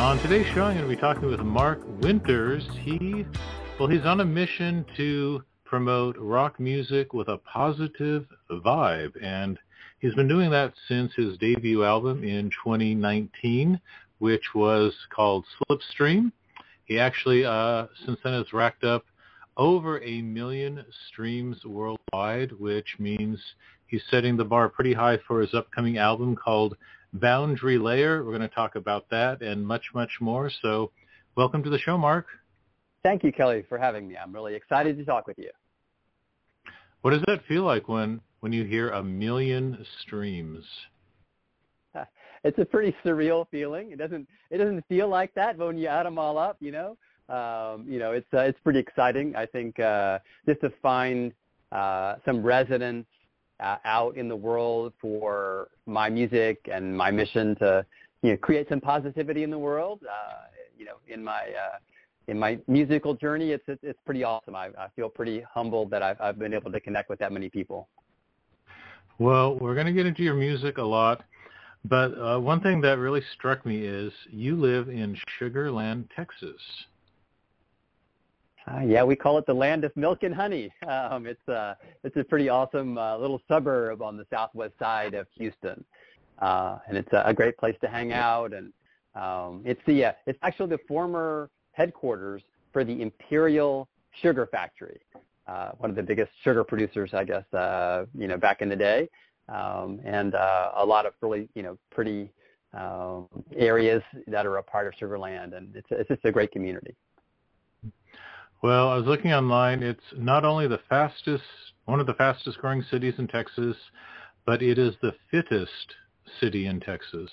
On today's show, I'm going to be talking with Mark Winters. He, well, he's on a mission to promote rock music with a positive vibe, and he's been doing that since his debut album in 2019, which was called Slipstream. He actually, uh, since then, has racked up over a million streams worldwide, which means he's setting the bar pretty high for his upcoming album called Boundary Layer. We're going to talk about that and much, much more. So welcome to the show, Mark. Thank you, Kelly, for having me. I'm really excited to talk with you. What does that feel like when, when you hear a million streams? It's a pretty surreal feeling. It doesn't it doesn't feel like that, but when you add them all up, you know, um, you know, it's uh, it's pretty exciting. I think uh, just to find uh, some resonance uh, out in the world for my music and my mission to you know create some positivity in the world. Uh, you know, in my uh, in my musical journey, it's it's, it's pretty awesome. I, I feel pretty humbled that I've, I've been able to connect with that many people. Well, we're going to get into your music a lot, but uh, one thing that really struck me is you live in Sugar Land, Texas. Uh, yeah, we call it the land of milk and honey. Um, it's uh, it's a pretty awesome uh, little suburb on the southwest side of Houston, uh, and it's a, a great place to hang out. And um, it's the uh, it's actually the former headquarters for the Imperial Sugar Factory, uh, one of the biggest sugar producers, I guess, uh, you know, back in the day, um, and uh, a lot of really you know pretty um, areas that are a part of Sugar Land, and it's it's just a great community. Well, I was looking online. It's not only the fastest, one of the fastest growing cities in Texas, but it is the fittest city in Texas.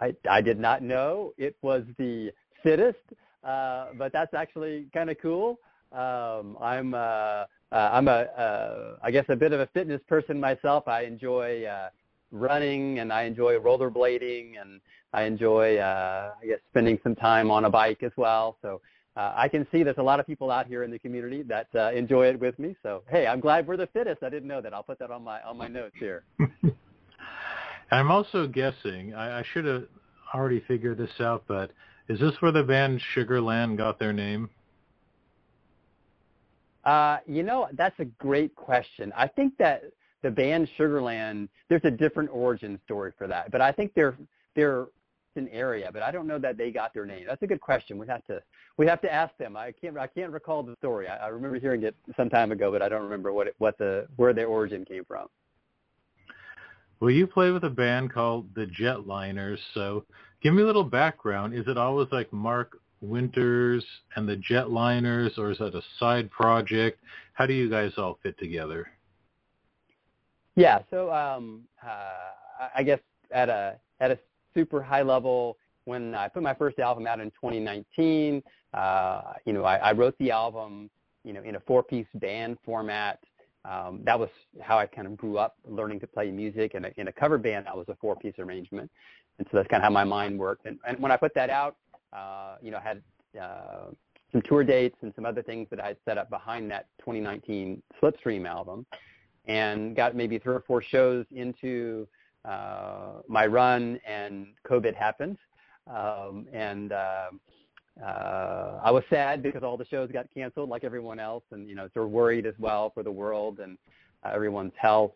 I, I did not know it was the fittest, uh, but that's actually kind of cool. Um, I'm uh, uh, I'm a uh, I guess a bit of a fitness person myself. I enjoy uh, running and I enjoy rollerblading and I enjoy uh, I guess spending some time on a bike as well. So uh, I can see there's a lot of people out here in the community that uh, enjoy it with me. So hey, I'm glad we're the fittest. I didn't know that. I'll put that on my on my notes here. I'm also guessing. I, I should have already figured this out, but is this where the band Sugarland got their name? Uh, you know, that's a great question. I think that the band Sugarland, there's a different origin story for that, but I think they're they're an area, but I don't know that they got their name. That's a good question. We have to we have to ask them. I can't I can't recall the story. I, I remember hearing it some time ago, but I don't remember what it, what the where their origin came from. Well, you play with a band called the Jetliners, so give me a little background. Is it always like Mark Winters and the Jetliners, or is that a side project? How do you guys all fit together? Yeah, so um, uh, I guess at a at a super high level. When I put my first album out in 2019, uh, you know, I, I wrote the album, you know, in a four-piece band format. Um, that was how I kind of grew up learning to play music in a, in a cover band. That was a four-piece arrangement, and so that's kind of how my mind worked. And, and when I put that out, uh, you know, I had uh, some tour dates and some other things that I had set up behind that 2019 Slipstream album, and got maybe three or four shows into uh, my run and COVID happened. Um, and uh, uh, I was sad because all the shows got canceled like everyone else and, you know, sort of worried as well for the world and uh, everyone's health.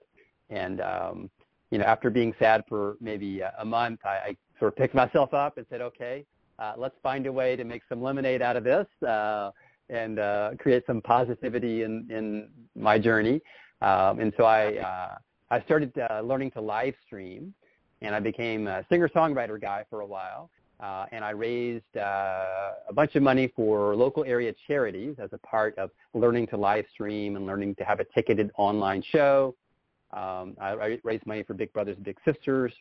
And, um, you know, after being sad for maybe a month, I, I sort of picked myself up and said, okay, uh, let's find a way to make some lemonade out of this uh, and uh, create some positivity in, in my journey. Um, and so I, uh, I started uh, learning to live stream, and I became a singer-songwriter guy for a while. Uh, and I raised uh, a bunch of money for local area charities as a part of learning to live stream and learning to have a ticketed online show. Um, I, I raised money for Big Brothers Big Sisters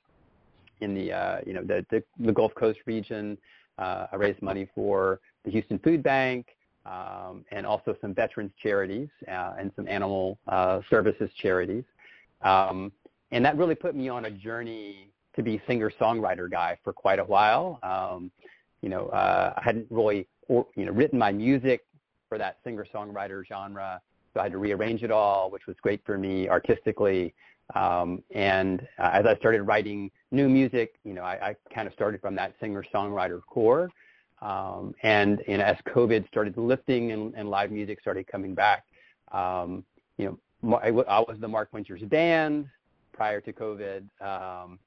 in the uh, you know the, the, the Gulf Coast region. Uh, I raised money for the Houston Food Bank um, and also some veterans charities uh, and some animal uh, services charities. Um, and that really put me on a journey to be singer-songwriter guy for quite a while. Um, you know, uh, I hadn't really, or, you know, written my music for that singer-songwriter genre, so I had to rearrange it all, which was great for me artistically. Um, and uh, as I started writing new music, you know, I, I kind of started from that singer-songwriter core. Um, and, as COVID started lifting and, and live music started coming back, um, you know, I, I was the Mark Winters band prior to COVID. Um,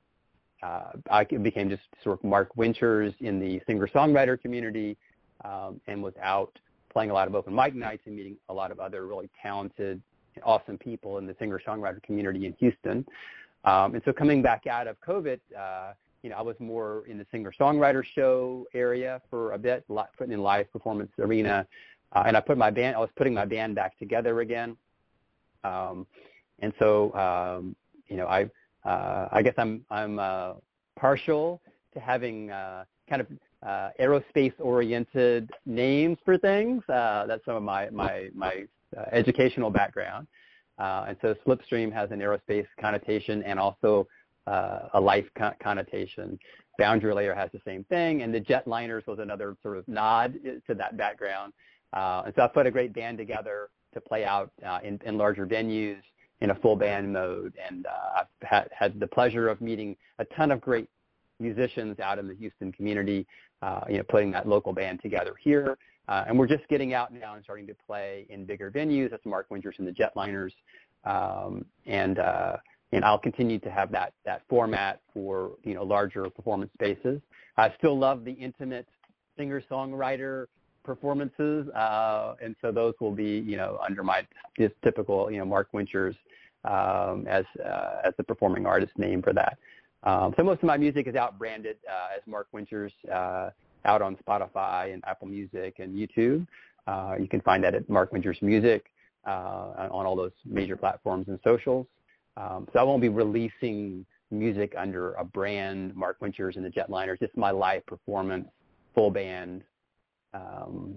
uh, I became just sort of Mark Winters in the singer-songwriter community um, and was out playing a lot of open mic nights and meeting a lot of other really talented, awesome people in the singer-songwriter community in Houston. Um, and so coming back out of COVID, uh, you know, I was more in the singer-songwriter show area for a bit, putting in live performance arena, uh, and I put my band. I was putting my band back together again, um, and so um, you know, I uh, I guess I'm I'm uh, partial to having uh, kind of uh, aerospace-oriented names for things. Uh, that's some of my my my uh, educational background, uh, and so Slipstream has an aerospace connotation and also uh, a life con- connotation. Boundary Layer has the same thing, and the Jetliners was another sort of nod to that background. Uh, and so I put a great band together to play out uh, in, in larger venues in a full band mode. And uh, I've had, had the pleasure of meeting a ton of great musicians out in the Houston community, uh, you know, putting that local band together here. Uh, and we're just getting out now and starting to play in bigger venues. That's Mark Winters and the Jetliners. Um, and, uh, and I'll continue to have that, that format for, you know, larger performance spaces. I still love the intimate singer-songwriter performances, uh, and so those will be, you know, under my typical, you know, Mark Winters um, as uh, as the performing artist name for that. Um, so most of my music is out branded uh, as Mark Winters out on Spotify and Apple Music and YouTube. You can find that at Mark Winters Music on all those major platforms and socials. Um, so I won't be releasing music under a brand, Mark Winters and the Jetliners. just my live performance, full band. Um,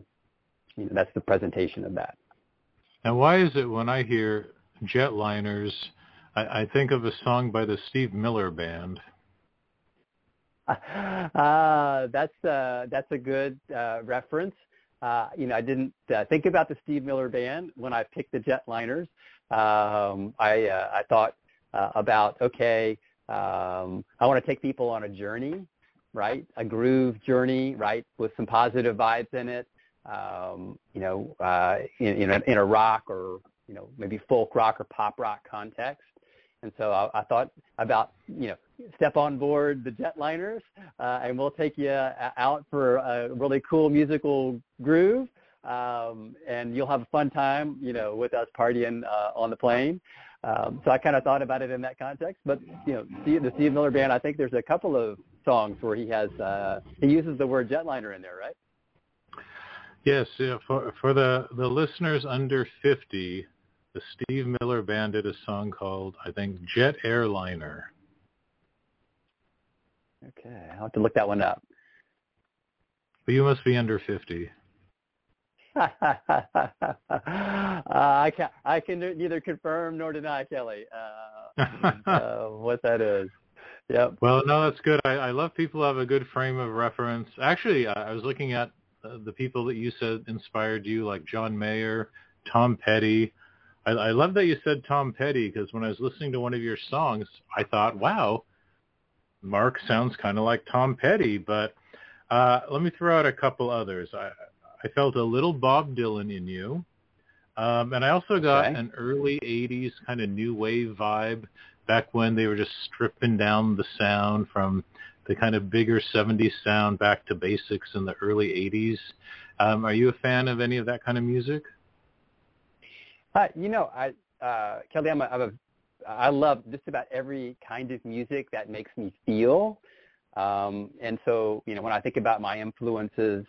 you know, that's the presentation of that. Now, why is it when I hear Jetliners, I, I think of a song by the Steve Miller Band? Uh, that's uh, that's a good uh, reference. Uh, you know, I didn't uh, think about the Steve Miller Band when I picked the Jetliners. Um, I uh, I thought uh, about okay, um, I want to take people on a journey, right? A groove journey, right, with some positive vibes in it. Um, you know, uh, in, in, a, in a rock or you know maybe folk rock or pop rock context. And so I, I thought about, you know, step on board the jetliners, uh, and we'll take you uh, out for a really cool musical groove um, and you'll have a fun time, you know, with us partying uh, on the plane. Um, so I kind of thought about it in that context. But you know, the Steve Miller Band, I think there's a couple of songs where he has uh, he uses the word jetliner in there, right? Yes, yeah, for for the the listeners under 50, the Steve Miller Band did a song called I think Jet Airliner. Okay, I'll have to look that one up. But you must be under 50. uh, I can I can neither confirm nor deny, Kelly, uh, uh, what that is. Yep. Well, no, that's good. I, I love people who have a good frame of reference. Actually, I was looking at uh, the people that you said inspired you, like John Mayer, Tom Petty. I, I love that you said Tom Petty because when I was listening to one of your songs, I thought, wow, Mark sounds kind of like Tom Petty. But uh, let me throw out a couple others. I, I felt a little Bob Dylan in you. Um, and I also got okay. an early 80s kind of new wave vibe back when they were just stripping down the sound from the kind of bigger 70s sound back to basics in the early 80s. Um, are you a fan of any of that kind of music? Uh, you know, I, uh, Kelly, I'm a, I'm a, I love just about every kind of music that makes me feel. Um, and so, you know, when I think about my influences,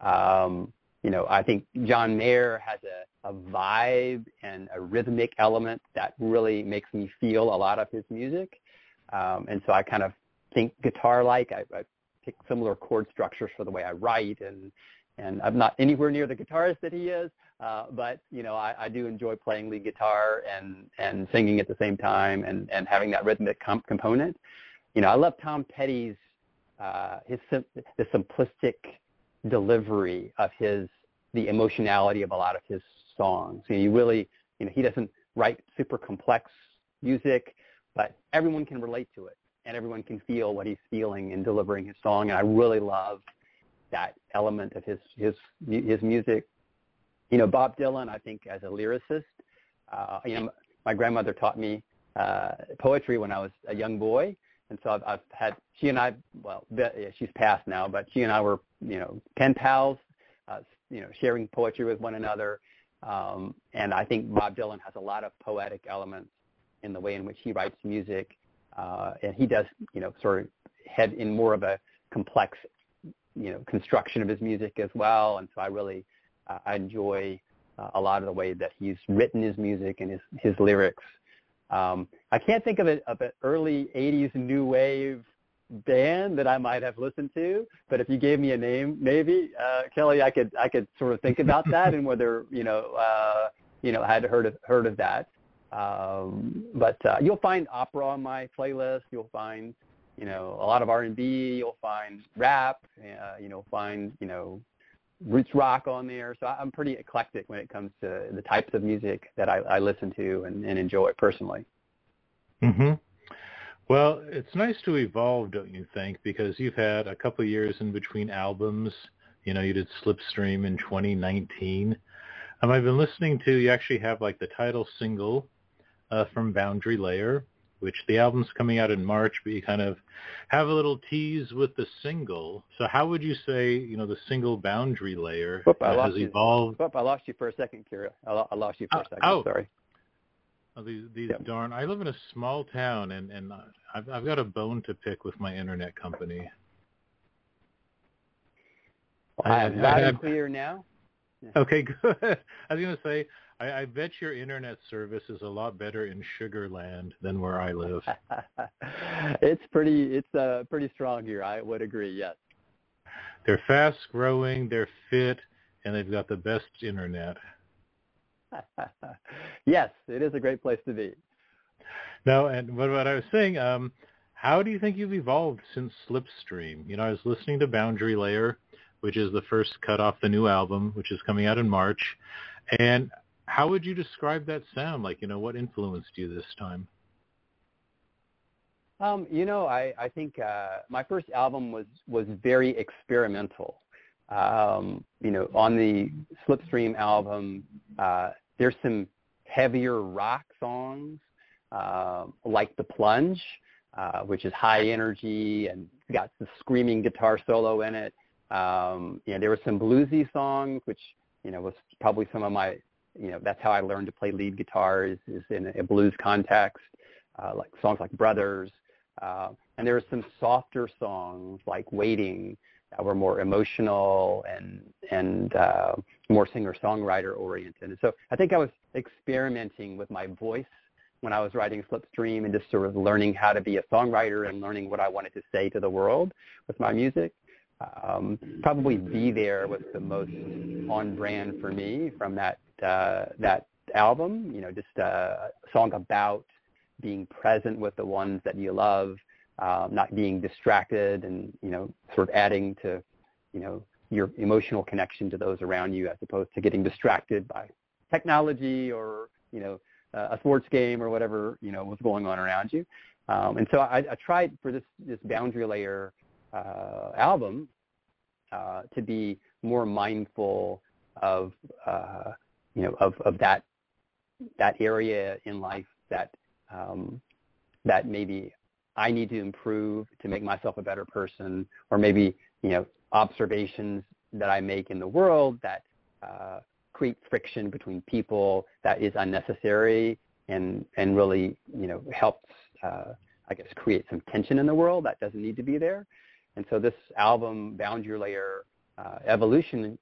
um, you know, I think John Mayer has a, a vibe and a rhythmic element that really makes me feel a lot of his music. Um, and so I kind of think guitar-like. I, I pick similar chord structures for the way I write, and and I'm not anywhere near the guitarist that he is, uh, but you know I, I do enjoy playing lead guitar and and singing at the same time, and and having that rhythmic com- component. You know, I love Tom Petty's uh, his the simplistic delivery of his the emotionality of a lot of his songs. You, know, you really, you know, he doesn't write super complex music, but everyone can relate to it and everyone can feel what he's feeling in delivering his song. And I really love that element of his his his music. You know, Bob Dylan, I think as a lyricist, uh, you know, my grandmother taught me uh, poetry when I was a young boy, and so I've, I've had she and I. Well, yeah, she's passed now, but she and I were you know pen pals, uh, you know, sharing poetry with one another. Um, and I think Bob Dylan has a lot of poetic elements in the way in which he writes music, uh, and he does you know sort of head in more of a complex you know construction of his music as well. And so I really uh, I enjoy uh, a lot of the way that he's written his music and his his lyrics. Um, I can't think of, a, of an early '80s new wave band that I might have listened to, but if you gave me a name, maybe uh, Kelly, I could I could sort of think about that and whether you know uh, you know I had heard of heard of that. Um, but uh, you'll find opera on my playlist. You'll find you know a lot of R&B. You'll find rap. Uh, you know find you know roots rock on there. So I'm pretty eclectic when it comes to the types of music that I, I listen to and, and enjoy personally. Mm-hmm. Well, it's nice to evolve, don't you think? Because you've had a couple years in between albums. You know, you did Slipstream in 2019. Um, I've been listening to, you actually have like the title single uh, from Boundary Layer, which the album's coming out in March, but you kind of have a little tease with the single. So how would you say, you know, the single Boundary Layer uh, has you. evolved? Whoop, I lost you for a second, Kira. I lost you for a uh, second. Oh. Sorry. Oh, these these yep. darn! I live in a small town, and and I've I've got a bone to pick with my internet company. I, am loud and clear now. Okay, good. I was going to say, I, I bet your internet service is a lot better in Sugar Land than where I live. it's pretty, it's uh, pretty strong here. I would agree. Yes. They're fast growing. They're fit, and they've got the best internet. yes, it is a great place to be. No, and what, what I was saying, um, how do you think you've evolved since Slipstream? You know, I was listening to Boundary Layer, which is the first cut off the new album, which is coming out in March. And how would you describe that sound? Like, you know, what influenced you this time? Um, you know, I, I think uh, my first album was was very experimental. Um, you know, on the Slipstream album, uh, there's some heavier rock songs uh, like The Plunge, uh, which is high energy and got the screaming guitar solo in it. Um, you know, there were some bluesy songs, which you know was probably some of my, you know, that's how I learned to play lead guitar is, in a blues context, uh, like songs like Brothers. Uh, and there were some softer songs like Waiting that were more emotional and and uh, more singer-songwriter oriented. And so I think I was experimenting with my voice when I was writing Slipstream and just sort of learning how to be a songwriter and learning what I wanted to say to the world with my music. Um, probably Be There was the most on brand for me from that uh, that album. You know, just a song about being present with the ones that you love um, not being distracted and, you know, sort of adding to, you know, your emotional connection to those around you as opposed to getting distracted by technology or, you know, uh, a sports game or whatever, you know, was going on around you. Um, and so I, I tried for this, this boundary layer uh, album uh, to be more mindful of, uh, you know, of, of that, that area in life that, um, that maybe I need to improve to make myself a better person, or maybe you know observations that I make in the world that uh, create friction between people that is unnecessary and and really you know helps uh, I guess create some tension in the world that doesn't need to be there. And so this album, Boundary Layer uh, Evolution,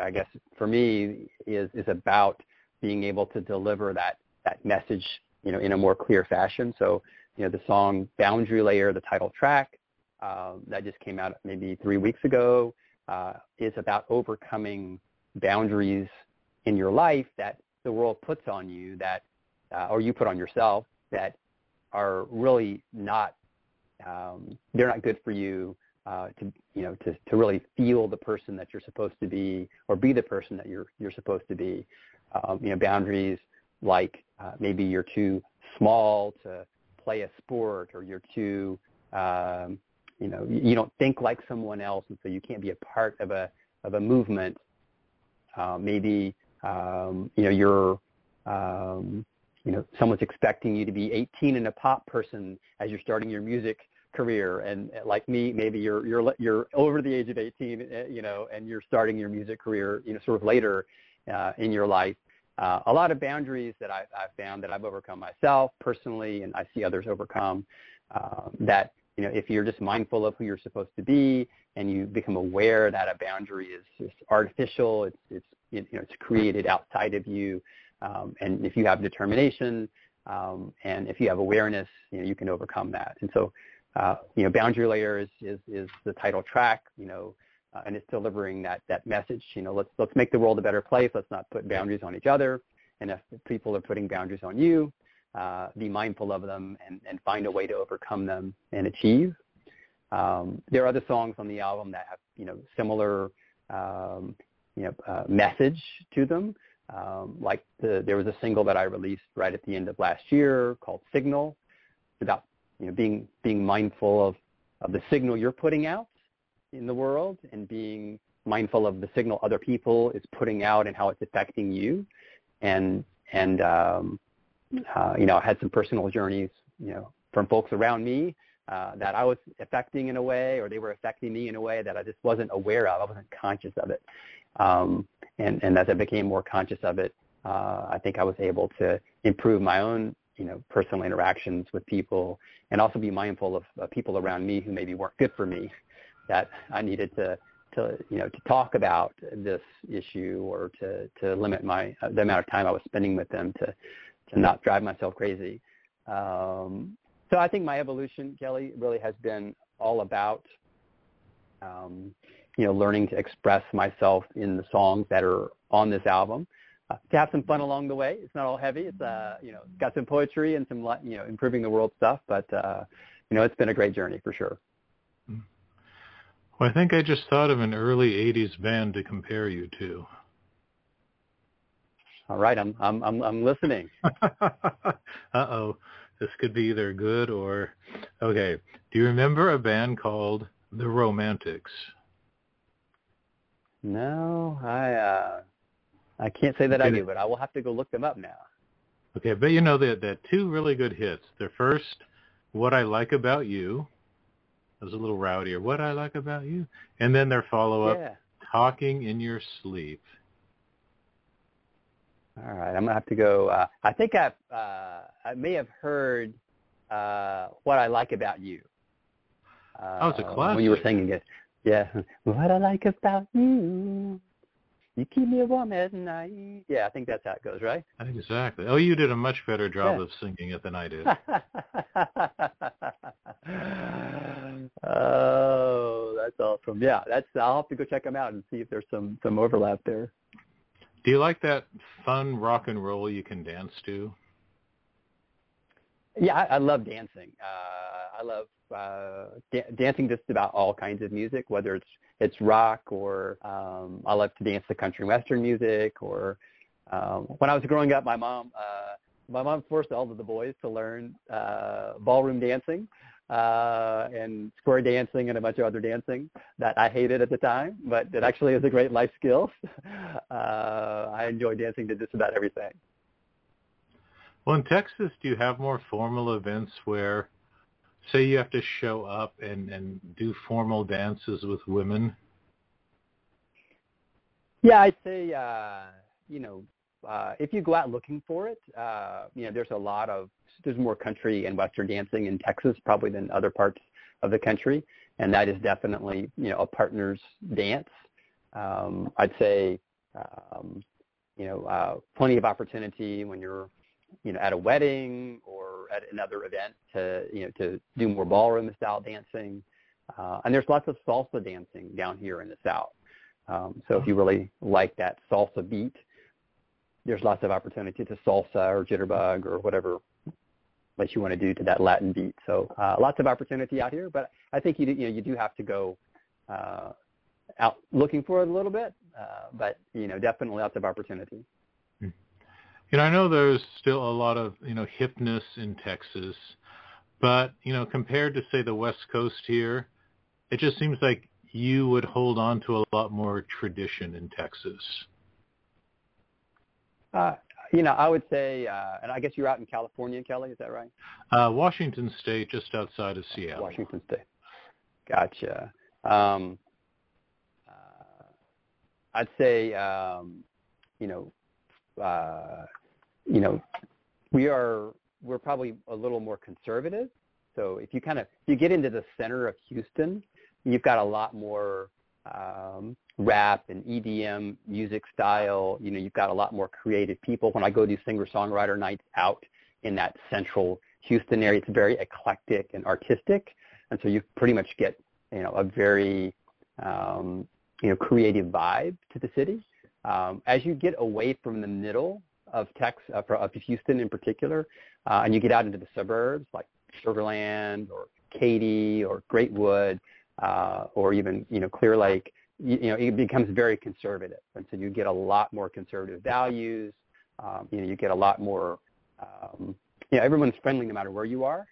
I guess for me is is about being able to deliver that that message you know in a more clear fashion. So you know, the song Boundary Layer, the title track uh, that just came out maybe three weeks ago, uh, is about overcoming boundaries in your life that the world puts on you that, uh, or you put on yourself that are really not, um, they're not good for you uh, to, you know, to, to really feel the person that you're supposed to be or be the person that you're, you're supposed to be. Um, you know, boundaries like uh, maybe you're too small to play a sport or you're too um, you know you don't think like someone else and so you can't be a part of a of a movement uh, maybe um, you know you're um, you know someone's expecting you to be 18 and a pop person as you're starting your music career and like me maybe you're you're you're over the age of 18 uh, you know and you're starting your music career you know sort of later uh, in your life. Uh, a lot of boundaries that I, I've found that I've overcome myself personally and I see others overcome uh, that you know if you're just mindful of who you're supposed to be and you become aware that a boundary is, is artificial it's it's you know it's created outside of you um, and if you have determination um, and if you have awareness you know you can overcome that. And so uh, you know, boundary layer is, is, is the title track, you know, uh, and it's delivering that, that message, you know, let's, let's make the world a better place. Let's not put boundaries on each other. And if people are putting boundaries on you, uh, be mindful of them and, and find a way to overcome them and achieve. Um, there are other songs on the album that have, you know, similar, um, you know, uh, message to them. Um, like the, there was a single that I released right at the end of last year called Signal. It's about you know, being being mindful of, of the signal you're putting out in the world and being mindful of the signal other people is putting out and how it's affecting you. And and um, uh, you know, I had some personal journeys, you know, from folks around me uh, that I was affecting in a way, or they were affecting me in a way that I just wasn't aware of. I wasn't conscious of it. Um, and and as I became more conscious of it, uh, I think I was able to improve my own you know personal interactions with people and also be mindful of people around me who maybe weren't good for me that I needed to to you know to talk about this issue or to to limit my uh, the amount of time I was spending with them to to not drive myself crazy. Um, so I think my evolution, Kelly, really has been all about um, you know learning to express myself in the songs that are on this album to have some fun along the way. It's not all heavy. It's uh, you know, got some poetry and some you know, improving the world stuff. But uh, you know, it's been a great journey for sure. Hmm. Well, I think I just thought of an early '80s band to compare you to. All right, I'm I'm I'm, I'm listening. uh oh, this could be either good or okay. Do you remember a band called The Romantics? No, I uh I can't say that. I do, but I will have to go look them up now. Okay, but you know that that two really good hits. The first, "What I Like About You," was a little rowdier. "What I Like About You," and then their follow-up, yeah. "Talking in Your Sleep." All right, I'm gonna have to go. Uh, I think I uh, I may have heard uh, "What I Like About You." oh, it's a classic. Uh, when you were singing it, yeah. What I like about you you keep me warm at night. Yeah, I think that's how it goes, right? Exactly. Oh, you did a much better job yeah. of singing it than I did. oh, that's awesome. Yeah, that's. I'll have to go check them out and see if there's some some overlap there. Do you like that fun rock and roll you can dance to? Yeah, I, I love dancing. Uh, I love uh, da- dancing just about all kinds of music, whether it's it's rock or um, I love to dance to country western music. Or um, when I was growing up, my mom uh, my mom forced all of the boys to learn uh, ballroom dancing uh, and square dancing and a bunch of other dancing that I hated at the time, but it actually is a great life skill. uh, I enjoy dancing to just about everything. Well, in Texas, do you have more formal events where, say, you have to show up and, and do formal dances with women? Yeah, I'd say, uh, you know, uh, if you go out looking for it, uh, you know, there's a lot of, there's more country and Western dancing in Texas probably than other parts of the country. And that is definitely, you know, a partner's dance. Um, I'd say, um, you know, uh, plenty of opportunity when you're you know, at a wedding or at another event to, you know, to do more ballroom style dancing. Uh, and there's lots of salsa dancing down here in the South. Um, so if you really like that salsa beat, there's lots of opportunity to salsa or jitterbug or whatever what you want to do to that Latin beat. So uh, lots of opportunity out here, but I think you, you know, you do have to go uh, out looking for it a little bit, uh, but you know, definitely lots of opportunity. You know, I know there's still a lot of, you know, hipness in Texas, But, you know, compared to say the West Coast here, it just seems like you would hold on to a lot more tradition in Texas. Uh, you know, I would say, uh, and I guess you're out in California, Kelly. Is that right? Uh, Washington State, just outside of Seattle. Washington State. Gotcha. Um, uh, I'd say, um, you know, uh, you know, we are we're probably a little more conservative. So if you kind of you get into the center of Houston, you've got a lot more um, rap and EDM music style. You know, you've got a lot more creative people. When I go to singer-songwriter nights out in that central Houston area, it's very eclectic and artistic, and so you pretty much get you know a very um, you know creative vibe to the city. Um, as you get away from the middle of Texas, uh, of Houston in particular, uh, and you get out into the suburbs like Sugar Land or Katy or Greatwood, uh, or even you know Clear Lake, you, you, know it becomes very conservative, and so you get a lot more conservative values. Um, you know you get a lot more. Um, you know everyone's friendly no matter where you are,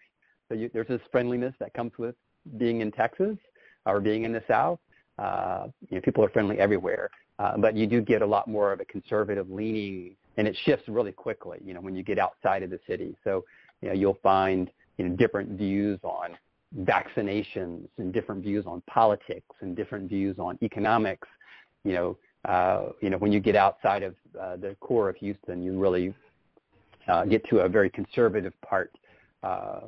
so you, there's this friendliness that comes with being in Texas or being in the South. Uh, you know people are friendly everywhere, uh, but you do get a lot more of a conservative leaning, and it shifts really quickly. You know when you get outside of the city, so you know you'll find you know different views on vaccinations and different views on politics and different views on economics. You know, uh, you know, when you get outside of uh, the core of Houston, you really uh, get to a very conservative part uh,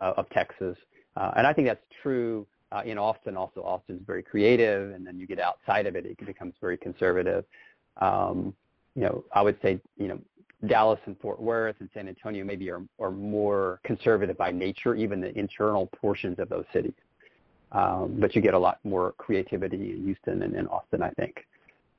of Texas, uh, and I think that's true uh, in Austin. Also, Austin's very creative, and then you get outside of it, it becomes very conservative. Um, you know, I would say, you know, Dallas and Fort Worth and San Antonio maybe are, are more conservative by nature, even the internal portions of those cities. Um, but you get a lot more creativity in Houston and in Austin, I think.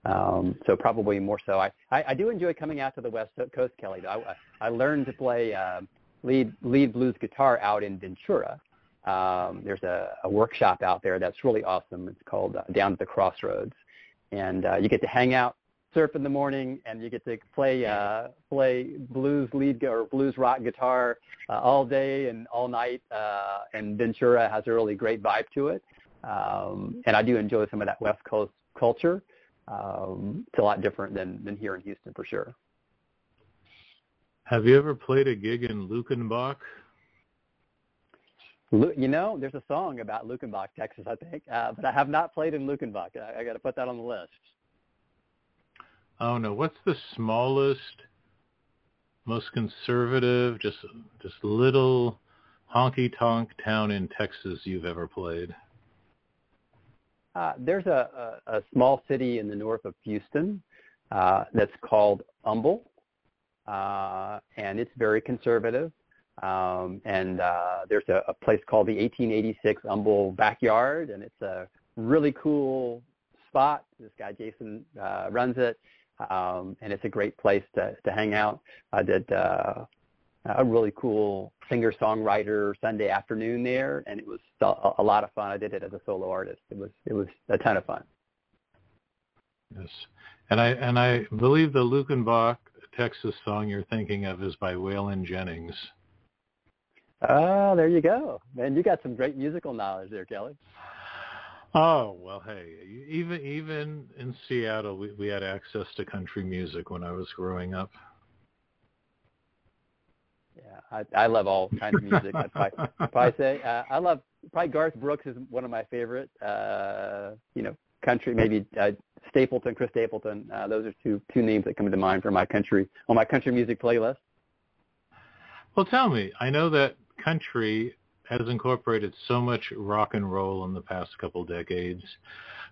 Um, so probably more so. I, I, I do enjoy coming out to the West Coast, Kelly. I, I learned to play uh, lead lead blues guitar out in Ventura. Um, there's a, a workshop out there that's really awesome. It's called uh, Down at the Crossroads, and uh, you get to hang out surf in the morning and you get to play uh, play blues lead or blues rock guitar uh, all day and all night. Uh, and Ventura has a really great vibe to it. Um, and I do enjoy some of that West Coast culture. Um, it's a lot different than, than here in Houston for sure. Have you ever played a gig in Luckenbach? You know, there's a song about Luckenbach, Texas, I think, uh, but I have not played in Luckenbach. I, I got to put that on the list. Oh no, what's the smallest, most conservative, just just little honky tonk town in Texas you've ever played? Uh, there's a, a, a, small city in the north of Houston uh, that's called Humble, uh, and it's very conservative. Um, and uh, there's a, a, place called the 1886 Humble Backyard, and it's a really cool spot. This guy Jason uh, runs it, um, and it's a great place to, to hang out. I did uh, a really cool singer-songwriter Sunday afternoon there, and it was a, a lot of fun. I did it as a solo artist. It was it was a ton of fun. Yes, and I and I believe the Luckenbach, Texas song you're thinking of is by Waylon Jennings. Oh, there you go. Man, you got some great musical knowledge there, Kelly. Oh well, hey, even even in Seattle, we we had access to country music when I was growing up. Yeah, I I love all kinds of music. I'd probably, probably say uh, I love probably Garth Brooks is one of my favorite. Uh, you know, country maybe uh, Stapleton, Chris Stapleton. Uh, those are two two names that come to mind for my country on my country music playlist. Well, tell me, I know that country has incorporated so much rock and roll in the past couple decades,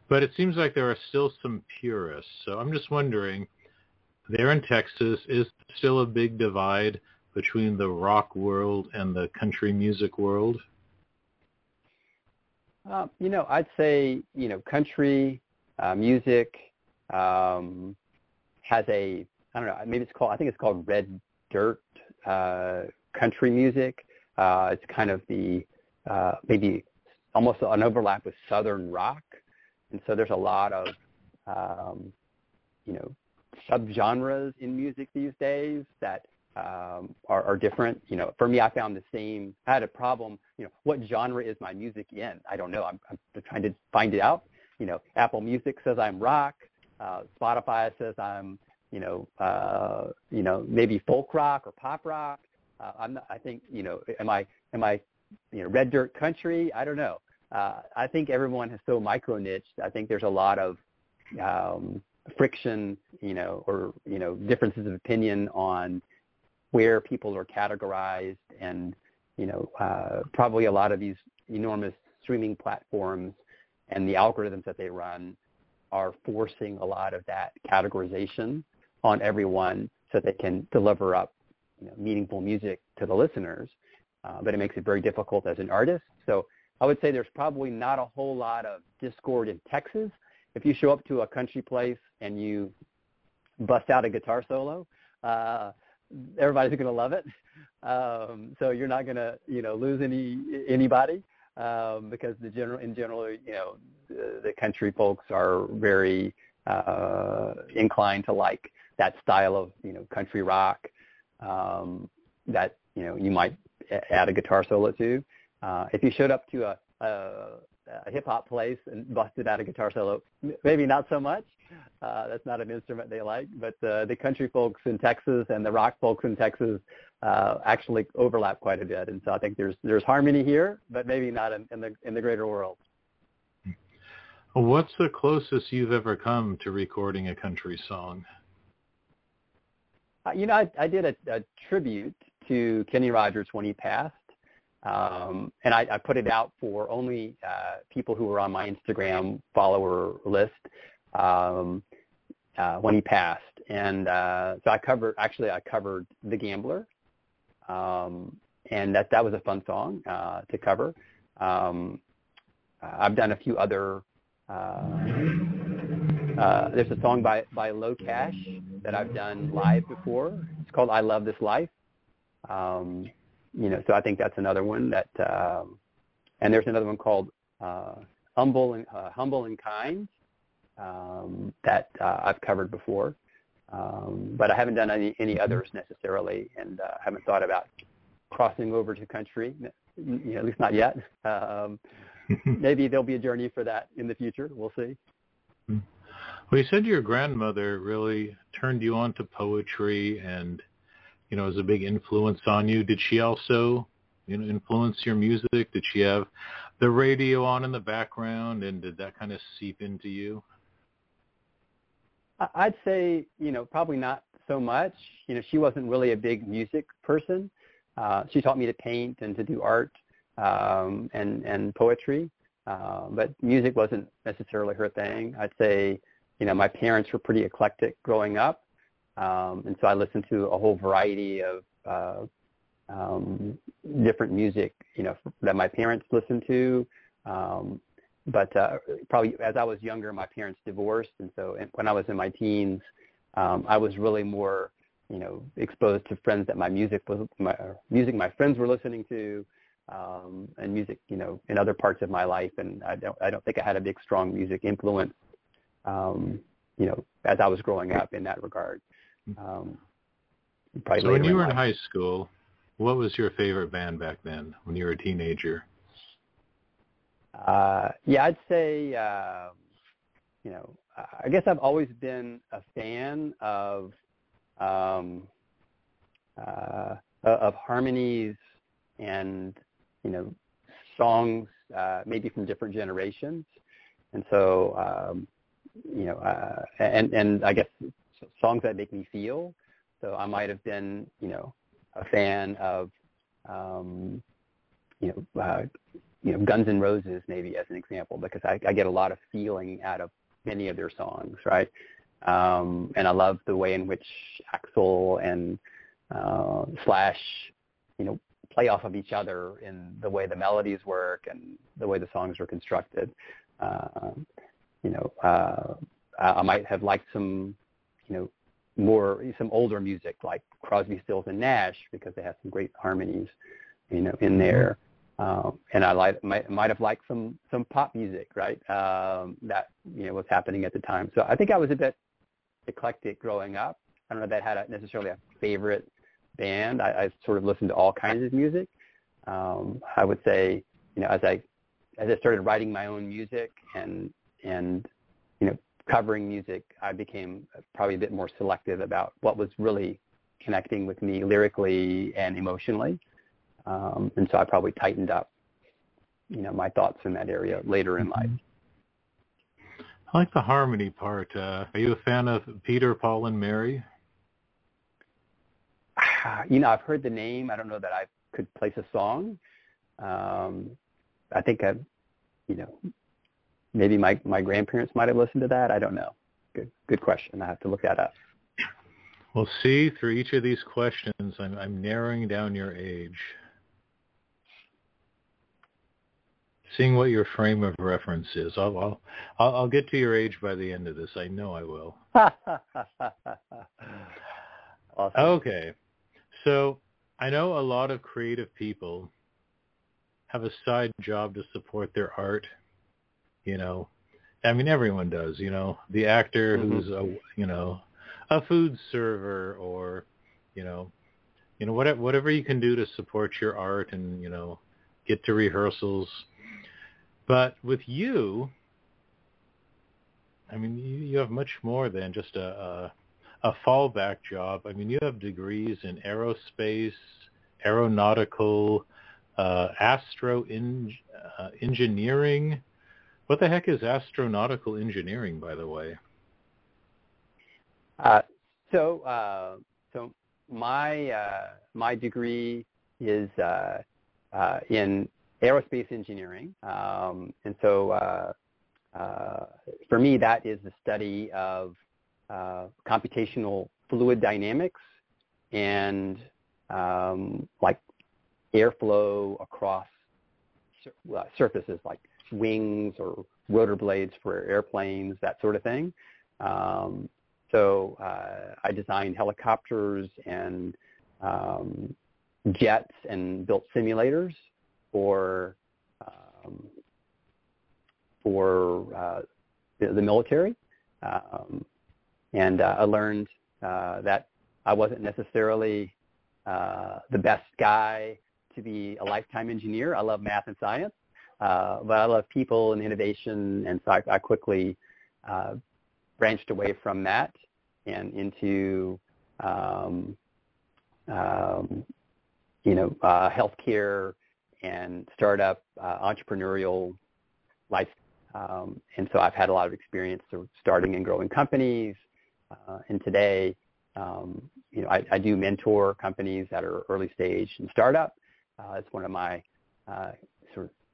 but it seems like there are still some purists. So I'm just wondering, there in Texas, is still a big divide between the rock world and the country music world? Uh, you know, I'd say you know country uh, music um, has a I don't know maybe it's called I think it's called red dirt uh, country music. Uh, it's kind of the uh, maybe almost an overlap with southern rock, and so there's a lot of um, you know subgenres in music these days that um, are, are different. You know, for me, I found the same. I had a problem. You know, what genre is my music in? I don't know. I'm, I'm trying to find it out. You know, Apple Music says I'm rock. Uh, Spotify says I'm, you know, uh, you know, maybe folk rock or pop rock. Uh, I'm not, I think, you know, am I, am I, you know, red dirt country? I don't know. Uh, I think everyone has so micro niched. I think there's a lot of um, friction, you know, or you know, differences of opinion on where people are categorized, and you know, uh, probably a lot of these enormous streaming platforms and the algorithms that they run are forcing a lot of that categorization on everyone so they can deliver up you know, meaningful music to the listeners. Uh, but it makes it very difficult as an artist. So I would say there's probably not a whole lot of discord in Texas. If you show up to a country place and you bust out a guitar solo, uh, everybody's going to love it. Um, so you're not going to, you know, lose any anybody um, because the general, in general, you know, the, the country folks are very uh, inclined to like that style of, you know, country rock um, that, you know, you might add a guitar solo to. Uh, if you showed up to a, a, a hip hop place and busted out a guitar solo, maybe not so much. Uh, that's not an instrument they like, but uh, the country folks in Texas and the rock folks in Texas uh, actually overlap quite a bit, and so I think there's there's harmony here, but maybe not in, in the in the greater world. What's the closest you've ever come to recording a country song? Uh, you know, I, I did a, a tribute to Kenny Rogers when he passed, um, and I, I put it out for only uh, people who were on my Instagram follower list um, uh, when he passed. And uh, so I covered, actually I covered The Gambler. Um, and that, that was a fun song uh, to cover. Um, I've done a few other, uh, there's a song by, by LoCash that I've done live before. It's called I Love This Life. Um, you know, so I think that's another one that, um, and there's another one called uh, Humble and uh, Humble and Kind um, that uh, I've covered before, um, but I haven't done any any others necessarily, and uh, haven't thought about crossing over to country, you know, at least not yet. Um, maybe there'll be a journey for that in the future. We'll see. Well, you said your grandmother really turned you on to poetry and you know, was a big influence on you. Did she also, you know, influence your music? Did she have the radio on in the background, and did that kind of seep into you? I'd say, you know, probably not so much. You know, she wasn't really a big music person. Uh, she taught me to paint and to do art um, and and poetry, uh, but music wasn't necessarily her thing. I'd say, you know, my parents were pretty eclectic growing up. Um, and so I listened to a whole variety of uh, um, different music, you know, that my parents listened to. Um, but uh, probably as I was younger, my parents divorced, and so when I was in my teens, um, I was really more, you know, exposed to friends that my music was my music my friends were listening to, um, and music, you know, in other parts of my life, and I don't I don't think I had a big strong music influence, um, you know, as I was growing up in that regard. Um, so when you were in high school, what was your favorite band back then when you were a teenager? Uh, yeah, I'd say, uh, you know, I guess I've always been a fan of um, uh, of harmonies and you know songs uh, maybe from different generations, and so um, you know, uh, and and I guess songs that make me feel. So I might have been, you know, a fan of, um, you know, uh, you know, Guns N' Roses maybe as an example because I, I get a lot of feeling out of many of their songs, right? Um, and I love the way in which Axl and uh, Slash, you know, play off of each other in the way the melodies work and the way the songs are constructed. Uh, you know, uh, I might have liked some you know, more some older music like Crosby, Stills and Nash because they have some great harmonies, you know, in there. Um, and I like, might, might have liked some some pop music, right? Um, that you know was happening at the time. So I think I was a bit eclectic growing up. I don't know if that had a, necessarily a favorite band. I, I sort of listened to all kinds of music. Um, I would say, you know, as I as I started writing my own music and and you know covering music, I became probably a bit more selective about what was really connecting with me lyrically and emotionally. Um, and so I probably tightened up, you know, my thoughts in that area later in life. I like the harmony part. Uh, are you a fan of Peter, Paul, and Mary? You know, I've heard the name. I don't know that I could place a song. Um, I think I've, you know, maybe my my grandparents might have listened to that. I don't know. Good good question. I have to look that up. Well, see, through each of these questions, I'm, I'm narrowing down your age. Seeing what your frame of reference is. I'll, I'll, I'll, I'll get to your age by the end of this. I know I will. awesome. Okay. So I know a lot of creative people have a side job to support their art. You know, I mean, everyone does. You know, the actor mm-hmm. who's a you know a food server or you know you know whatever whatever you can do to support your art and you know get to rehearsals. But with you, I mean, you, you have much more than just a, a a fallback job. I mean, you have degrees in aerospace, aeronautical, uh, astro in, uh, engineering. What the heck is astronautical engineering, by the way? Uh, so, uh, so my uh, my degree is uh, in aerospace engineering, um, and so for me, that is the study of uh, computational fluid dynamics and um, like airflow across sur- uh, surfaces like wings or rotor blades for airplanes, that sort of thing. Um, so uh, I designed helicopters and um, jets and built simulators for um, for uh, the, military. Um, and uh, I learned uh, that I wasn't necessarily uh, the best guy to be a lifetime engineer. I love math and science, uh, but I love people and innovation, and so I, I quickly uh, branched away from that and into um, um, you know uh, healthcare and startup entrepreneurial life. Um, and so I've had a lot of experience starting and growing companies, uh, and today, um, you know, I, I, do mentor companies that are early stage and startup. Uh, it's one of my uh,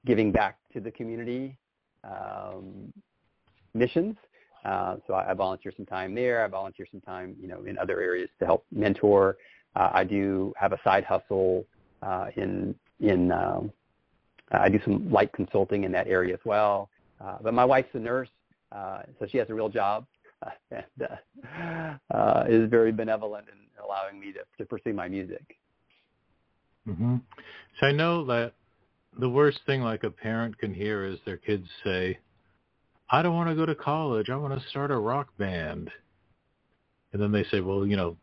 giving back to the community um, missions. Uh, so I, I, volunteer some time there. I volunteer some time, you know, in other areas to help mentor. Uh, I do have a side hustle uh, in in. Um, I do some light consulting in that area as well. but my wife's a nurse, so she has a real job. and uh, uh, is very benevolent in allowing me to, to pursue my music. Mm-hmm. So I know that the worst thing like a parent can hear is their kids say, I don't want to go to college. I want to start a rock band. And then they say, well, you know,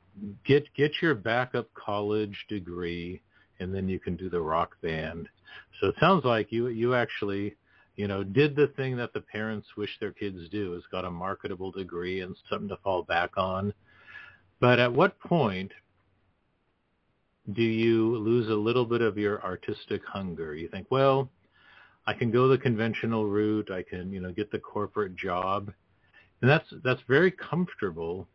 get get your backup college degree and then you can do the rock band. So it sounds like you you actually you know, did the thing that the parents wish their kids do, is got a marketable degree and something to fall back on. But at what point do you lose a little bit of your artistic hunger? You think, well, I can go the conventional route. I can, you know, get the corporate job. And that's that's very comfortable.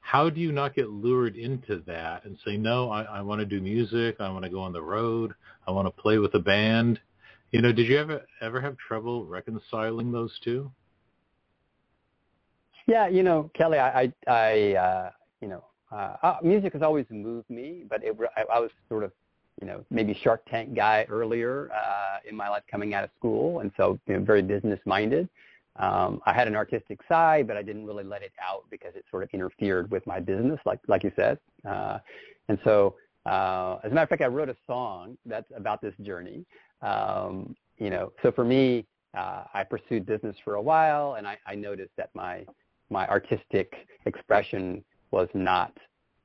How do you not get lured into that and say, no, I, I want to do music. I want to go on the road. I want to play with a band. You know, did you ever ever have trouble reconciling those two? Yeah, you know, Kelly, I, I, I uh, you know, uh, uh, music has always moved me, but it, I, I was sort of, you know, maybe Shark Tank guy earlier uh, in my life coming out of school, and so you know, very business minded. Um, I had an artistic side, but I didn't really let it out because it sort of interfered with my business, like like you said. Uh, and so, uh, as a matter of fact, I wrote a song that's about this journey. Um, you know, so for me, uh, I pursued business for a while, and I, I noticed that my my artistic expression was not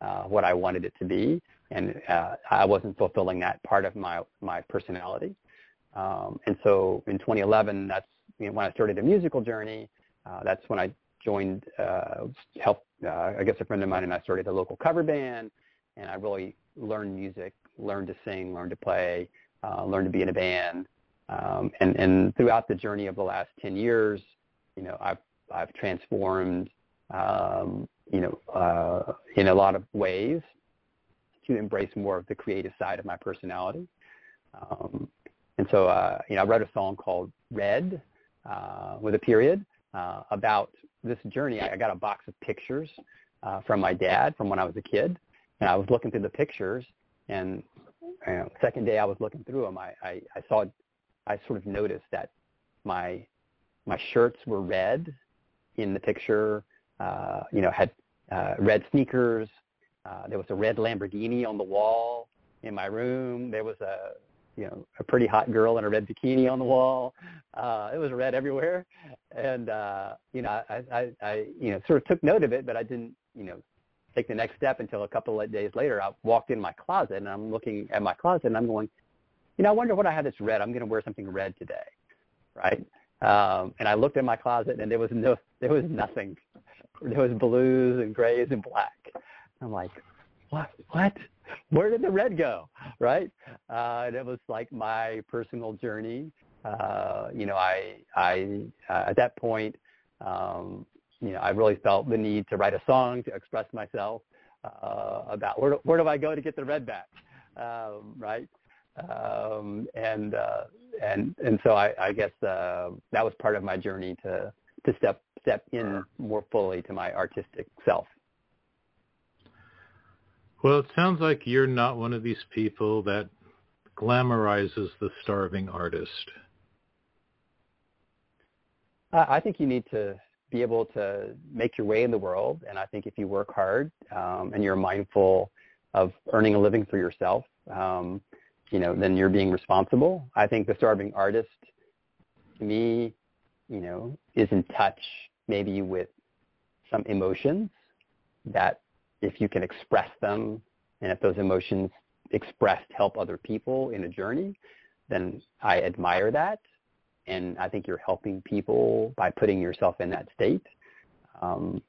uh, what I wanted it to be. and uh, I wasn't fulfilling that part of my my personality. Um, and so in 2011, that's you know, when I started a musical journey. Uh, that's when I joined, uh, helped, uh, I guess a friend of mine and I started a local cover band, and I really learned music, learned to sing, learned to play, uh, learned to be in a band. Um, and, and throughout the journey of the last 10 years, you know, I've, I've transformed, um, you know, uh, in a lot of ways to embrace more of the creative side of my personality. Um, and so, uh, you know, I wrote a song called Red uh, with a period uh, about this journey. I got a box of pictures uh, from my dad from when I was a kid, and I was looking through the pictures. And you know, second day I was looking through them, I, I, I saw, I sort of noticed that my my shirts were red in the picture. Uh, you know, had uh, red sneakers. Uh, there was a red Lamborghini on the wall in my room. There was a you know a pretty hot girl in a red bikini on the wall. Uh, it was red everywhere, and uh, you know I, I I you know sort of took note of it, but I didn't you know take the next step until a couple of days later. I walked in my closet and I'm looking at my closet and I'm going, you know, I wonder what I have that's red. I'm going to wear something red today, right? Um, and I looked in my closet and there was no, there was nothing. There was blues and grays and black. I'm like, what? What? Where did the red go? Right? Uh, and it was like my personal journey. Uh, you know, I, I, uh, at that point, um, you know, I really felt the need to write a song to express myself uh, about where do, where do I go to get the red back, um, right? Um, and uh, and and so I, I guess uh, that was part of my journey to to step step in more fully to my artistic self. Well, it sounds like you're not one of these people that glamorizes the starving artist. I think you need to be able to make your way in the world. And I think if you work hard um, and you're mindful of earning a living for yourself, um, you know, then you're being responsible. I think the starving artist, to me, you know, is in touch maybe with some emotions that if you can express them and if those emotions expressed help other people in a journey, then I admire that and I think you're helping people by putting yourself in that state. Um,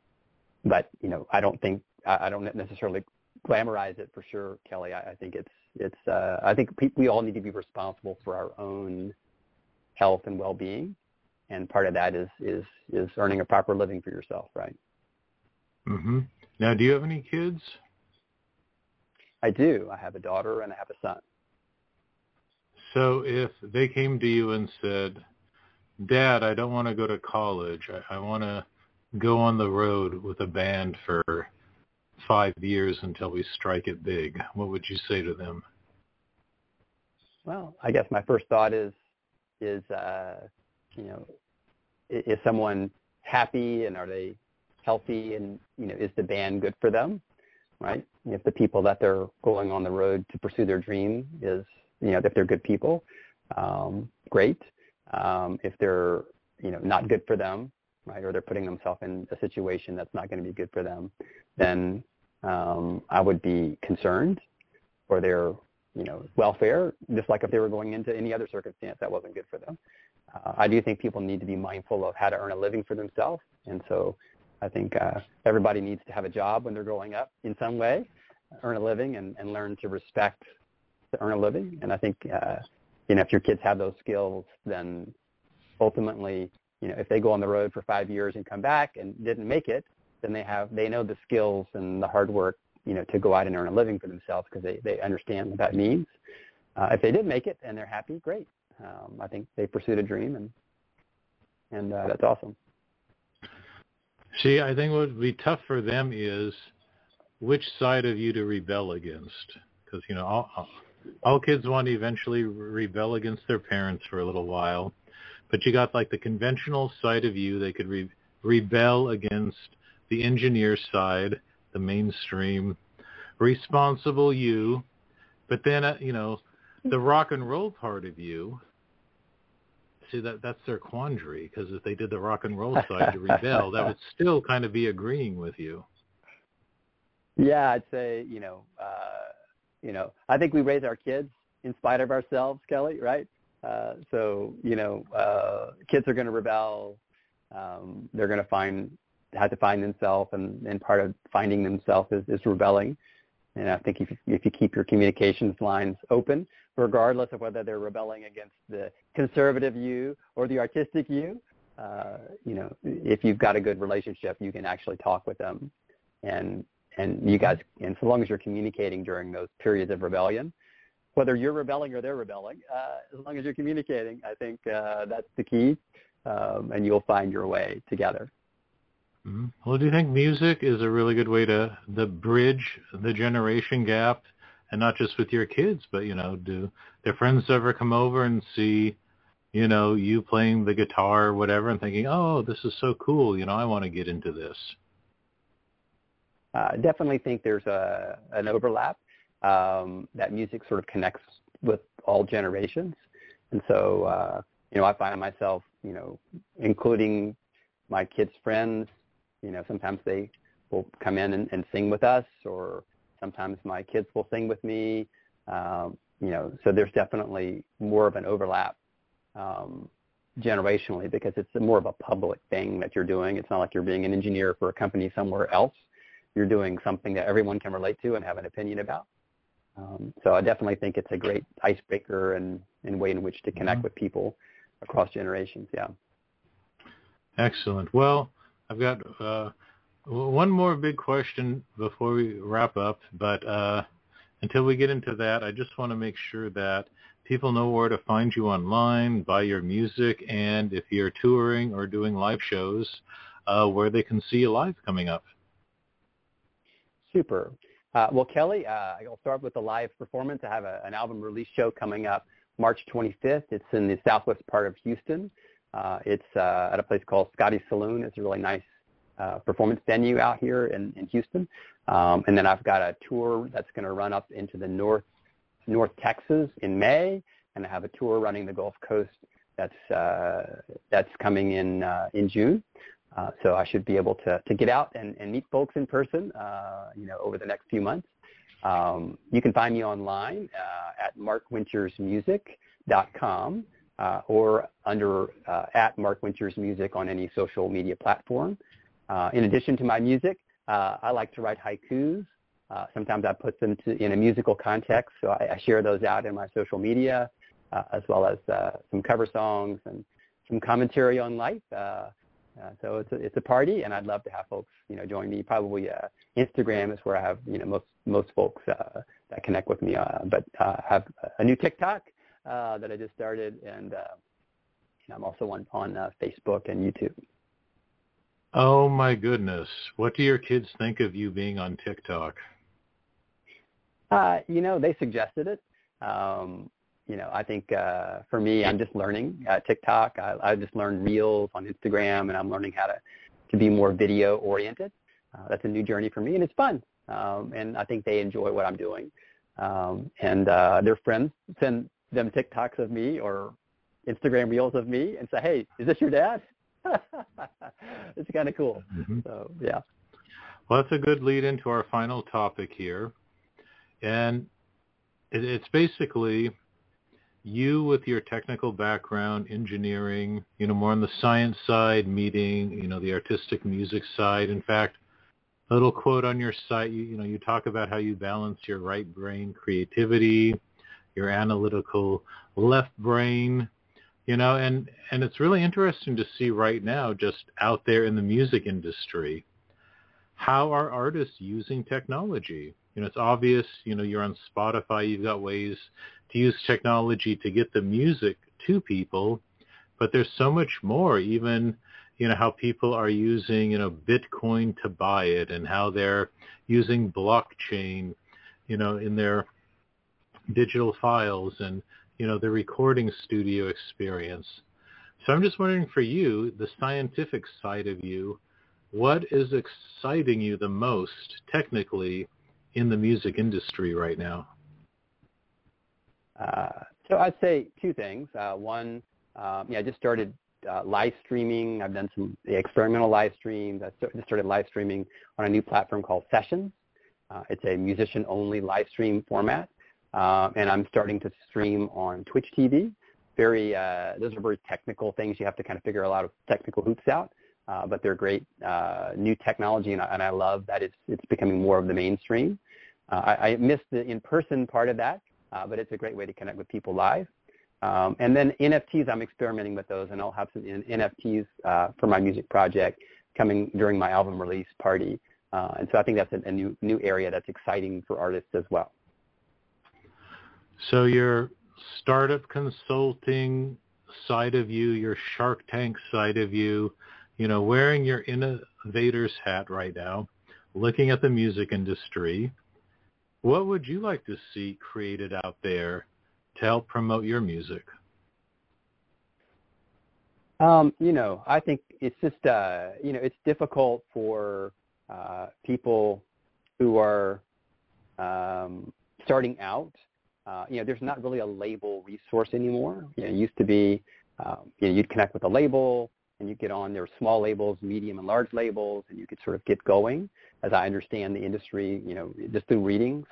but you know, I don't think I, I don't necessarily glamorize it for sure, Kelly. I, I think it's it's uh, I think pe- we all need to be responsible for our own health and well-being, and part of that is is is earning a proper living for yourself, right? Mm-hmm. Now, do you have any kids? I do. I have a daughter and I have a son. So if they came to you and said, Dad, I don't want to go to college. I, I want to go on the road with a band for five years until we strike it big, what would you say to them? Well, I guess my first thought is, is uh, you know, is, someone happy and are they healthy and you know, is the band good for them, right? If the people that they're going on the road to pursue their dream is you know, if they're good people, um, great. Um, if they're, you know, not good for them, right, or they're putting themselves in a situation that's not going to be good for them, then um, I would be concerned for their, you know, welfare, just like if they were going into any other circumstance that wasn't good for them. Uh, I do think people need to be mindful of how to earn a living for themselves, and so I think uh, everybody needs to have a job when they're growing up in some way, earn a living, and, and learn to respect to earn a living. And I think, uh, you know, if your kids have those skills, then ultimately, you know, if they go on the road for five years and come back and didn't make it, then they have, they know the skills and the hard work, you know, to go out and earn a living for themselves because they, they understand what that means. Uh, if they did make it and they're happy, great. Um, I think they pursued a dream and, and uh, that's awesome. See, I think what would be tough for them is which side of you to rebel against. Because, you know, all, all kids want to eventually rebel against their parents for a little while, but you got like the conventional side of you. They could re- rebel against the engineer side, the mainstream, responsible you, but then uh, you know the rock and roll part of you. See that that's their quandary because if they did the rock and roll side to rebel, that would still kind of be agreeing with you. Yeah, I'd say you know. Uh you know, I think we raise our kids in spite of ourselves, Kelly, right? Uh, so, you know, uh, kids are going to rebel. Um, they're going to find, have to find themselves, and, and part of finding themselves is, is rebelling. And I think if if you keep your communications lines open, regardless of whether they're rebelling against the conservative you or the artistic you, uh, you know, if you've got a good relationship, you can actually talk with them, and and you guys, and so long as you're communicating during those periods of rebellion, whether you're rebelling or they're rebelling, uh, as long as you're communicating, I think uh, that's the key, um, and you'll find your way together. Mm-hmm. Well, do you think music is a really good way to the bridge the generation gap, and not just with your kids, but you know, do their friends ever come over and see you know, you playing the guitar or whatever and thinking, oh, this is so cool. You know, I want to get into this. Uh, definitely think there's a, an overlap. Um, that music sort of connects with all generations. And so, uh, you know, I find myself, you know, including my kids' friends, you know, sometimes they will come in and, and sing with us or sometimes my kids will sing with me. Um, you know, so there's definitely more of an overlap um, generationally because it's more of a public thing that you're doing. It's not like you're being an engineer for a company somewhere else. You're doing something that everyone can relate to and have an opinion about. Um, so I definitely think it's a great icebreaker and, and way in which to connect mm-hmm. with people across generations. Yeah. Excellent. Well, I've got uh, one more big question before we wrap up, but uh, until we get into that, I just want to make sure that people know where to find you online, buy your music, and if you're touring or doing live shows, uh, where they can see you live coming up. Super. Uh, well, Kelly, uh, I'll start with the live performance. I have a, an album release show coming up March 25th. It's in the southwest part of Houston. Uh, it's uh, at a place called Scotty Saloon. It's a really nice uh, performance venue out here in, in Houston. Um, and then I've got a tour that's going to run up into the north North Texas in May, and I have a tour running the Gulf Coast that's uh, that's coming in uh, in June. Uh, so I should be able to to get out and, and meet folks in person, uh, you know, over the next few months. Um, you can find me online uh, at markwintersmusic.com uh, or under uh, at Mark Winters Music on any social media platform. Uh, in addition to my music, uh, I like to write haikus. Uh, sometimes I put them to, in a musical context, so I, I share those out in my social media, uh, as well as uh, some cover songs and some commentary on life. So it's a, it's a party, and I'd love to have folks, you know, join me. Probably Instagram is where I have, you know, most most folks that connect with me. But uh, have a new TikTok that I just started, and, and I'm also on on Facebook and YouTube. Oh my goodness! What do your kids think of you being on TikTok? Uh, you know, they suggested it. Um, you know, I think uh, for me, I'm just learning uh, TikTok. I, I just learned Reels on Instagram, and I'm learning how to to be more video oriented. Uh, that's a new journey for me, and it's fun. Um, and I think they enjoy what I'm doing. Um, and uh, their friends send them TikToks of me or Instagram Reels of me and say, "Hey, is this your dad?" it's kind of cool. Mm-hmm. So yeah. Well, that's a good lead into our final topic here. And it, it's basically you with your technical background, engineering, you know, more on the science side, meeting, you know, the artistic music side. In fact, a little quote on your site, you, you know, you talk about how you balance your right brain creativity, your analytical left brain, you know, and, and it's really interesting to see right now just out there in the music industry, how are artists using technology? you know, it's obvious, you know, you're on Spotify, you've got ways to use technology to get the music to people, but there's so much more, even, you know, how people are using, you know, Bitcoin to buy it and how they're using blockchain, you know, in their digital files and, you know, the recording studio experience. So I'm just wondering for you, the scientific side of you, what is exciting you the most technically in the music industry right now? Uh, so I'd say two things. Uh, one, um, yeah, I just started uh, live streaming. I've done some experimental live streams. I just started live streaming on a new platform called Sessions. Uh, it's a musician-only live stream format, uh, and I'm starting to stream on Twitch TV. Very, uh, those are very technical things. You have to kind of figure a lot of technical hoops out, uh, but they're great uh, new technology, and I, and I love that it's it's becoming more of the mainstream. Uh, I, I missed the in-person part of that, but it's a great way to connect with people live. Um, and then NFTs, I'm experimenting with those, and I'll have some NFTs for my music project coming during my album release party. Uh, and so I think that's a, a, new new area that's exciting for artists as well. So your startup consulting side of you, your Shark Tank side of you, you know, wearing your innovator's hat right now, looking at the music industry, what would you like to see created out there to help promote your music? Um, you know, I think it's just uh, you know it's difficult for uh, people who are um, starting out. Uh, you know, there's not really a label resource anymore. You know, it used to be um, you know you'd connect with a label and you'd get on. There were small labels, medium and large labels, and you could sort of get going. As I understand the industry, you know, just through readings.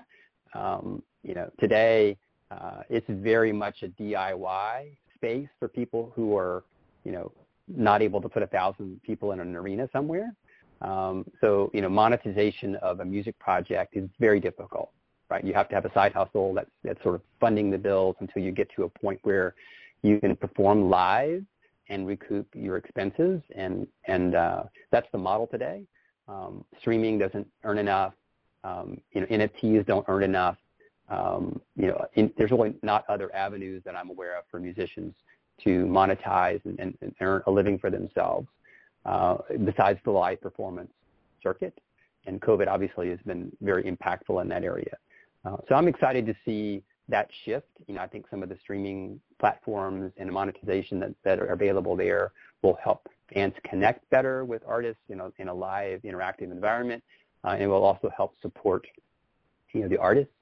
Um, you know, today uh, it's very much a DIY space for people who are you know, not able to put a thousand people in an arena somewhere. Um, so, you know, monetization of a music project is very difficult, right? You have to have a side hustle that's, that's sort of funding the bills until you get to a point where you can perform live and recoup your expenses. And, and uh, that's the model today. Um, streaming doesn't earn enough. Um, you know, NFTs don't earn enough. Um, you know, in, there's really not other avenues that I'm aware of for musicians to monetize and, and, and earn a living for themselves uh, besides the live performance circuit. And COVID obviously has been very impactful in that area. Uh, so I'm excited to see that shift. You know, I think some of the streaming platforms and the monetization that, that are available there will help fans connect better with artists, you know, in a live interactive environment, uh, and will also help support, you know, the artists.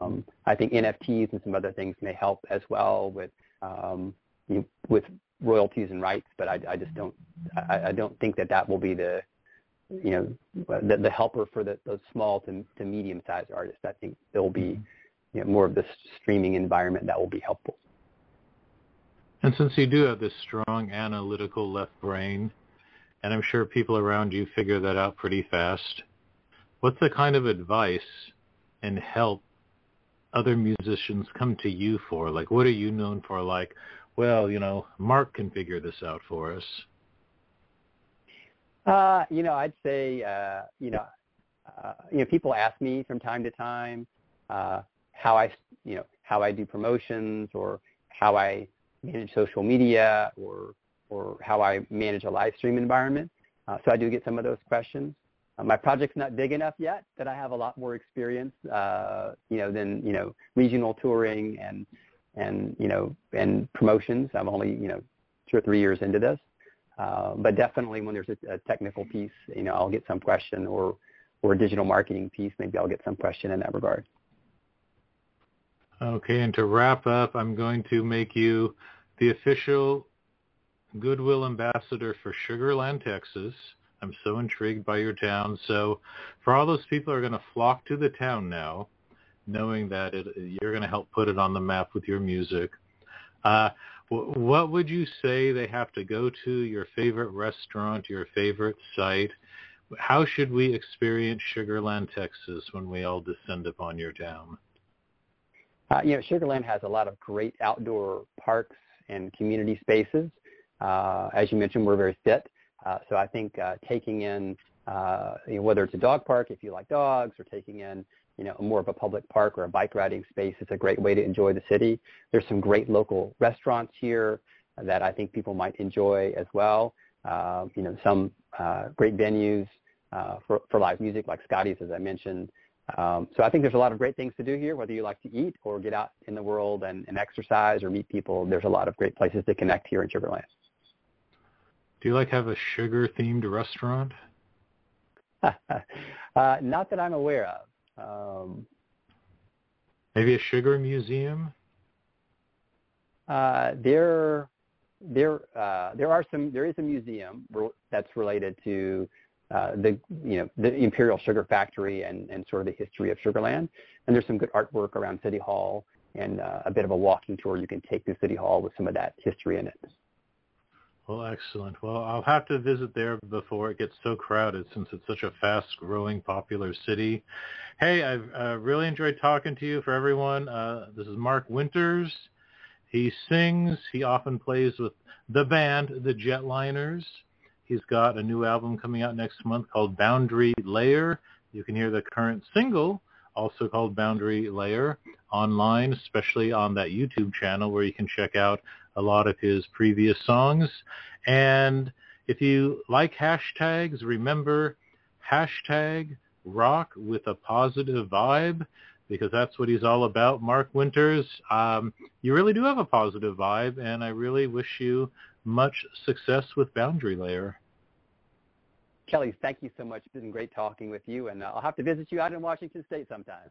Um, I think NFTs and some other things may help as well with um, you, with royalties and rights, but I, I just don't I, I don't think that that will be the you know the, the helper for the, those small to, to medium sized artists. I think there'll be mm-hmm. you know, more of the streaming environment that will be helpful. And since you do have this strong analytical left brain, and I'm sure people around you figure that out pretty fast, what's the kind of advice and help other musicians come to you for? Like, what are you known for? Like, well, you know, Mark can figure this out for us? Uh, you know, I'd say, uh, you know, uh, you know, people ask me from time to time uh, how I, you know, how I do promotions or how I manage social media or or how I manage a live stream environment. Uh, so I do get some of those questions. Uh, my project's not big enough yet that I have a lot more experience, uh, you know, than you know regional touring and and you know and promotions. I'm only you know two or three years into this, uh, but definitely when there's a, a, technical piece, you know I'll get some question or or a digital marketing piece, maybe I'll get some question in that regard. Okay, and to wrap up, I'm going to make you the official Goodwill ambassador for Sugar Land, Texas. I'm so intrigued by your town. So for all those people are going to flock to the town now, knowing that it, you're going to help put it on the map with your music. Uh, what would you say they have to go to? Your favorite restaurant, your favorite site? How should we experience Sugar Land, Texas, when we all descend upon your town? Uh, you know, Sugar Land has a lot of great outdoor parks and community spaces. Uh, as you mentioned, we're very fit, uh, so I think uh, taking in uh, you know, whether it's a dog park if you like dogs, or taking in you know, more of a public park or a bike riding space is a great way to enjoy the city. There's some great local restaurants here that I think people might enjoy as well. Uh, you know, some uh, great venues uh, for, for live music like Scotty's, as I mentioned. Um, so I think there's a lot of great things to do here, whether you like to eat or get out in the world and, and exercise or meet people. There's a lot of great places to connect here in Sugar Land. Do you like have a sugar-themed restaurant? uh, not that I'm aware of. Um, Maybe a sugar museum. Uh, there, there, uh, there are some. There is a museum that's related to uh, the you know the Imperial Sugar Factory and, and sort of the history of Sugar Land. And there's some good artwork around City Hall and uh, a bit of a walking tour you can take to City Hall with some of that history in it. Well, excellent. Well, I'll have to visit there before it gets so crowded since it's such a fast-growing, popular city. Hey, I've uh, really enjoyed talking to you for everyone. Uh, this is Mark Winters. He sings. He often plays with the band, the Jetliners. He's got a new album coming out next month called Boundary Layer. You can hear the current single, also called Boundary Layer, online, especially on that YouTube channel where you can check out a lot of his previous songs. And if you like hashtags, remember hashtag rock with a positive vibe because that's what he's all about. Mark Winters, um, you really do have a positive vibe, and I really wish you much success with Boundary Layer. Kelly, thank you so much. It's been great talking with you, and I'll have to visit you out in Washington State sometime.